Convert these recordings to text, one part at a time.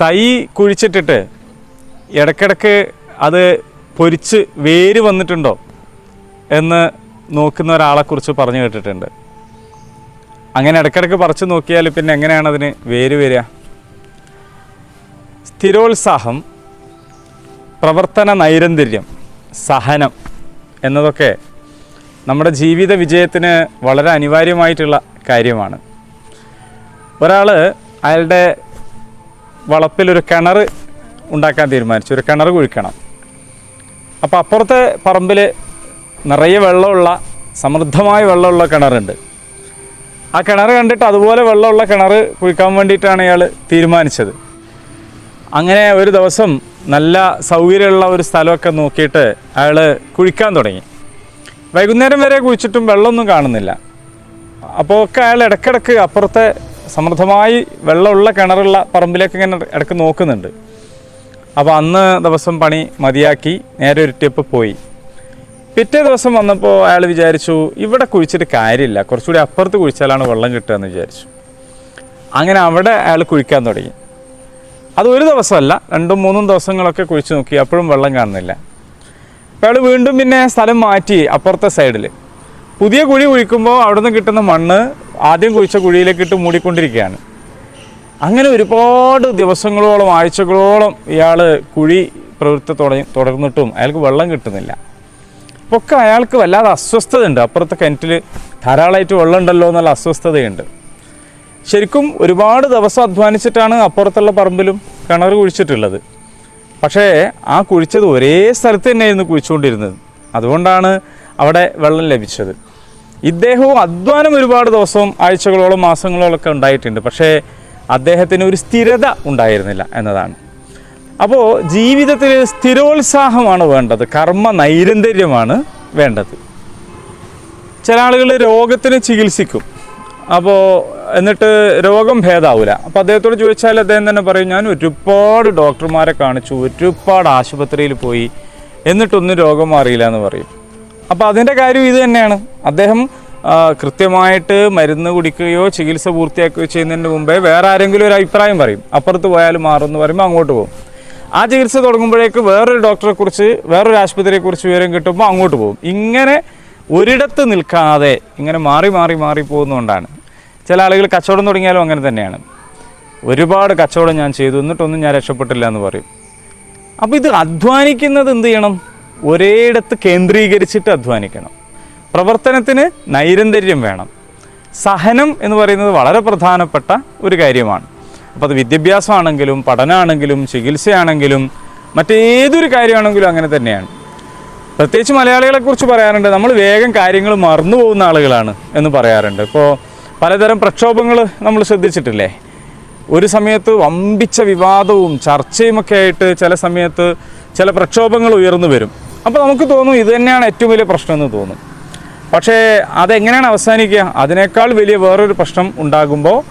തൈ കുഴിച്ചിട്ടിട്ട് ഇടയ്ക്കിടയ്ക്ക് അത് പൊരിച്ച് വേര് വന്നിട്ടുണ്ടോ എന്ന് നോക്കുന്ന ഒരാളെക്കുറിച്ച് പറഞ്ഞു കേട്ടിട്ടുണ്ട്. അങ്ങനെ ഇടയ്ക്കിടയ്ക്ക് പറിച്ചു നോക്കിയാൽ പിന്നെ എങ്ങനെയാണ് അതിന് വേര് വരിക? സ്ഥിരോത്സാഹം പ്രവർത്തന നൈരന്തര്യം സഹനം എന്നതൊക്കെ നമ്മുടെ ജീവിത വിജയത്തിന് വളരെ അനിവാര്യമായിട്ടുള്ള കാര്യമാണ്. ഒരാൾ അയാളുടെ വളപ്പിലൊരു കിണർ ഉണ്ടാക്കാൻ തീരുമാനിച്ചു. ഒരു കിണർ കുഴിക്കണം. അപ്പോൾ അപ്പുറത്തെ പറമ്പിൽ നിറയെ വെള്ളമുള്ള സമൃദ്ധമായ വെള്ളമുള്ള കിണറുണ്ട്. ആ കിണർ കണ്ടിട്ട് അതുപോലെ വെള്ളമുള്ള കിണർ കുഴിക്കാൻ വേണ്ടിയിട്ടാണ് ഇയാൾ തീരുമാനിച്ചത്. അങ്ങനെ ഒരു ദിവസം നല്ല സൗകര്യമുള്ള ഒരു സ്ഥലമൊക്കെ നോക്കിയിട്ട് അയാൾ കുഴിക്കാൻ തുടങ്ങി. വൈകുന്നേരം വരെ കുഴിച്ചിട്ടും വെള്ളമൊന്നും കാണുന്നില്ല. അപ്പോൾ ഒക്കെ അയാൾ ഇടയ്ക്കിടയ്ക്ക് അപ്പുറത്തെ സമൃദ്ധമായി വെള്ളമുള്ള കിണറുള്ള പറമ്പിലേക്ക് ഇങ്ങനെ ഇടയ്ക്ക് നോക്കുന്നുണ്ട്. അപ്പോൾ അന്ന് ദിവസം പണി മതിയാക്കി നേരെ ഉരുട്ടിയപ്പോൾ പോയി. പിറ്റേ ദിവസം വന്നപ്പോൾ അയാൾ വിചാരിച്ചു ഇവിടെ കുഴിച്ചിട്ട് കാര്യമില്ല. കുറച്ചുകൂടി അപ്പുറത്ത് കുഴിച്ചാലാണ് വെള്ളം കിട്ടുക എന്ന് വിചാരിച്ചു. അങ്ങനെ അവിടെ അയാൾ കുഴിക്കാൻ തുടങ്ങി. അത് ഒരു ദിവസമല്ല രണ്ടും മൂന്നും ദിവസങ്ങളൊക്കെ കുഴിച്ച് നോക്കി. അപ്പോഴും വെള്ളം കാണുന്നില്ല. അപ്പോൾ അയാൾ വീണ്ടും പിന്നെ സ്ഥലം മാറ്റി അപ്പുറത്തെ സൈഡിൽ പുതിയ കുഴി കുഴിക്കുമ്പോൾ അവിടെ നിന്ന് കിട്ടുന്ന മണ്ണ് ആദ്യം കുഴിച്ച കുഴിയിലേക്ക് ഇട്ട് മൂടിക്കൊണ്ടിരിക്കുകയാണ്. അങ്ങനെ ഒരുപാട് ദിവസങ്ങളോളം ആഴ്ചകളോളം ഇയാൾ കുഴി പ്രവൃത്തി തുടർന്നിട്ടും അയാൾക്ക് വെള്ളം കിട്ടുന്നില്ല. അപ്പോൾ ഒക്കെ അയാൾക്ക് വല്ലാതെ അസ്വസ്ഥതയുണ്ട്. അപ്പുറത്തെ കിണറ്റിൽ ധാരാളമായിട്ട് വെള്ളം ഉണ്ടല്ലോ എന്നുള്ള അസ്വസ്ഥതയുണ്ട്. ശരിക്കും ഒരുപാട് ദിവസം അധ്വാനിച്ചിട്ടാണ് അപ്പുറത്തുള്ള പറമ്പിലും കിണർ കുഴിച്ചിട്ടുള്ളത്. പക്ഷേ ആ കുഴിച്ചത് ഒരേ സ്ഥലത്ത് തന്നെയായിരുന്നു കുഴിച്ചുകൊണ്ടിരുന്നത്. അതുകൊണ്ടാണ് അവിടെ വെള്ളം ലഭിച്ചത്. ഇദ്ദേഹവും അധ്വാനം ഒരുപാട് ദിവസവും ആഴ്ചകളോളം മാസങ്ങളോളം ഒക്കെ ഉണ്ടായിട്ടുണ്ട്. പക്ഷേ അദ്ദേഹത്തിന് ഒരു സ്ഥിരത ഉണ്ടായിരുന്നില്ല എന്നതാണ്. അപ്പോൾ ജീവിതത്തിൽ സ്ഥിരോത്സാഹമാണ് വേണ്ടത്. കർമ്മ നൈരന്തര്യമാണ് വേണ്ടത്. ചില ആളുകൾ രോഗത്തിന് ചികിത്സിക്കും. അപ്പോൾ എന്നിട്ട് രോഗം ഭേദാവില്ല അപ്പോൾ അദ്ദേഹത്തോട് ചോദിച്ചാൽ അദ്ദേഹം തന്നെ പറയും ഞാൻ ഒരുപാട് ഡോക്ടർമാരെ കാണിച്ചു ഒരുപാട് ആശുപത്രിയിൽ പോയി എന്നിട്ടൊന്നും രോഗം മാറിയില്ല എന്ന് പറയും. അപ്പോൾ അതിന്റെ കാര്യം ഇത് തന്നെയാണ്. അദ്ദേഹം കൃത്യമായിട്ട് മരുന്ന് കുടിക്കുകയോ ചികിത്സ പൂർത്തിയാക്കുകയോ ചെയ്യുന്നതിന് മുമ്പേ വേറെ ആരെങ്കിലും ഒരു അഭിപ്രായം പറയും. അപ്പുറത്ത് പോയാൽ മാറും എന്ന് പറയുമ്പോൾ അങ്ങോട്ട് പോകും. ആ ചികിത്സ തുടങ്ങുമ്പോഴേക്ക് വേറൊരു ഡോക്ടറെ കുറിച്ച് വേറൊരു ആശുപത്രിയെ കുറിച്ച് വിവരം കിട്ടുമ്പോൾ അങ്ങോട്ട് പോകും. ഇങ്ങനെ ഒരിടത്ത് നിൽക്കാതെ ഇങ്ങനെ മാറി മാറി മാറി പോകുന്നതുകൊണ്ടാണ്. ചില ആളുകൾ കച്ചവടം തുടങ്ങിയാലും അങ്ങനെ തന്നെയാണ്. ഒരുപാട് കച്ചവടം ഞാൻ ചെയ്തു. എന്നിട്ടൊന്നും ഞാൻ രക്ഷപ്പെട്ടില്ല എന്ന് പറയും. അപ്പോൾ ഇത് അധ്വാനിക്കുന്നത് എന്ത് ചെയ്യണം? ഒരേയിടത്ത് കേന്ദ്രീകരിച്ചിട്ട് അധ്വാനിക്കണം. പ്രവർത്തനത്തിന് നൈരന്തര്യം വേണം. സഹനം എന്ന് പറയുന്നത് വളരെ പ്രധാനപ്പെട്ട ഒരു കാര്യമാണ്. അപ്പോൾ അത് വിദ്യാഭ്യാസമാണെങ്കിലും പഠനമാണെങ്കിലും ചികിത്സയാണെങ്കിലും മറ്റേതൊരു കാര്യമാണെങ്കിലും അങ്ങനെ തന്നെയാണ്. പ്രത്യേകിച്ച് മലയാളികളെക്കുറിച്ച് പറയാറുണ്ട് നമ്മൾ വേഗം കാര്യങ്ങൾ മറന്നു പോകുന്ന ആളുകളാണ് എന്ന് പറയാറുണ്ട്. ഇപ്പോൾ പലതരം പ്രക്ഷോഭങ്ങൾ നമ്മൾ ശ്രദ്ധിച്ചിട്ടില്ലേ? ഒരു സമയത്ത് വമ്പിച്ച വിവാദവും ചർച്ചയുമൊക്കെ ആയിട്ട് ചില സമയത്ത് ചില പ്രക്ഷോഭങ്ങൾ ഉയർന്നു വരും. അപ്പോൾ നമുക്ക് തോന്നും ഇത് തന്നെയാണ് ഏറ്റവും വലിയ പ്രശ്നം എന്ന് തോന്നും. പക്ഷേ അതെങ്ങനെയാണ് അവസാനിക്കുക? അതിനേക്കാൾ വലിയ വേറൊരു പ്രശ്നം ഉണ്ടാകുമ്പോൾ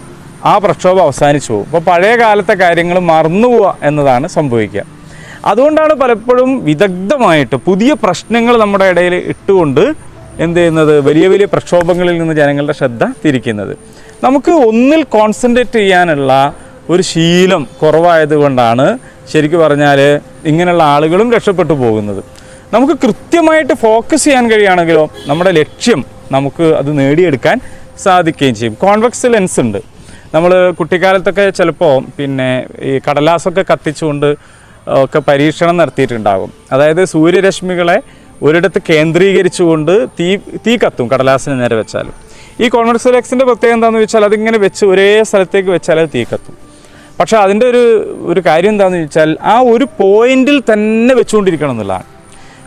ആ പ്രക്ഷോഭം അവസാനിച്ചു പോകും. അപ്പോൾ പഴയ കാലത്തെ കാര്യങ്ങൾ മറന്നു പോവുക എന്നതാണ് സംഭവിക്കുക. അതുകൊണ്ടാണ് പലപ്പോഴും വിദഗ്ധമായിട്ട് പുതിയ പ്രശ്നങ്ങൾ നമ്മുടെ ഇടയിൽ ഇട്ടുകൊണ്ട് എന്ത് ചെയ്യുന്നത്? വലിയ വലിയ പ്രക്ഷോഭങ്ങളിൽ നിന്ന് ജനങ്ങളുടെ ശ്രദ്ധ തിരിക്കുന്നത്. നമുക്ക് ഒന്നിൽ കോൺസെൻട്രേറ്റ് ചെയ്യാനുള്ള ഒരു ശീലം കുറവായതുകൊണ്ടാണ് ശരിക്കും പറഞ്ഞാൽ ഇങ്ങനെയുള്ള ആളുകളും രക്ഷപ്പെട്ടു പോകുന്നത്. നമുക്ക് കൃത്യമായിട്ട് ഫോക്കസ് ചെയ്യാൻ കഴിയുകയാണെങ്കിലോ നമ്മുടെ ലക്ഷ്യം നമുക്ക് അത് നേടിയെടുക്കാൻ സാധിക്കുകയും ചെയ്യും. കോൺവെക്സ് ലെൻസ് ഉണ്ട്. നമ്മൾ കുട്ടിക്കാലത്തൊക്കെ ചിലപ്പോൾ പിന്നെ ഈ കടലാസൊക്കെ കത്തിച്ചുകൊണ്ട് ഒക്കെ പരീക്ഷണം നടത്തിയിട്ടുണ്ടാകും. അതായത് സൂര്യരശ്മികളെ ഒരിടത്ത് കേന്ദ്രീകരിച്ചുകൊണ്ട് തീ തീ കത്തും കടലാസിന് നേരെ വെച്ചാലും. ഈ കോൺവെക്സ് ലെൻസിന്റെ പ്രത്യേകത എന്താണെന്ന് വെച്ചാൽ അതിങ്ങനെ വെച്ച് ഒരേ സ്ഥലത്തേക്ക് വെച്ചാൽ അത് തീ കത്തും. പക്ഷേ അതിന്റെ ഒരു ഒരു കാര്യം എന്താണെന്ന് വെച്ചാൽ ആ ഒരു പോയിന്റിൽ തന്നെ വെച്ചുകൊണ്ടിരിക്കണം എന്നുള്ളതാണ്.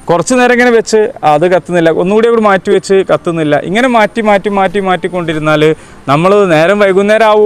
കുറച്ച് നേരം ഇങ്ങനെ വെച്ച് അത് കത്തുന്നില്ല. ഒന്നുകൂടി അവിടെ മാറ്റി വെച്ച് കത്തുന്നില്ല. ഇങ്ങനെ മാറ്റി മാറ്റി മാറ്റി മാറ്റിക്കൊണ്ടിരുന്നാൽ നമ്മൾ നേരം വൈകുന്നേരം ആവും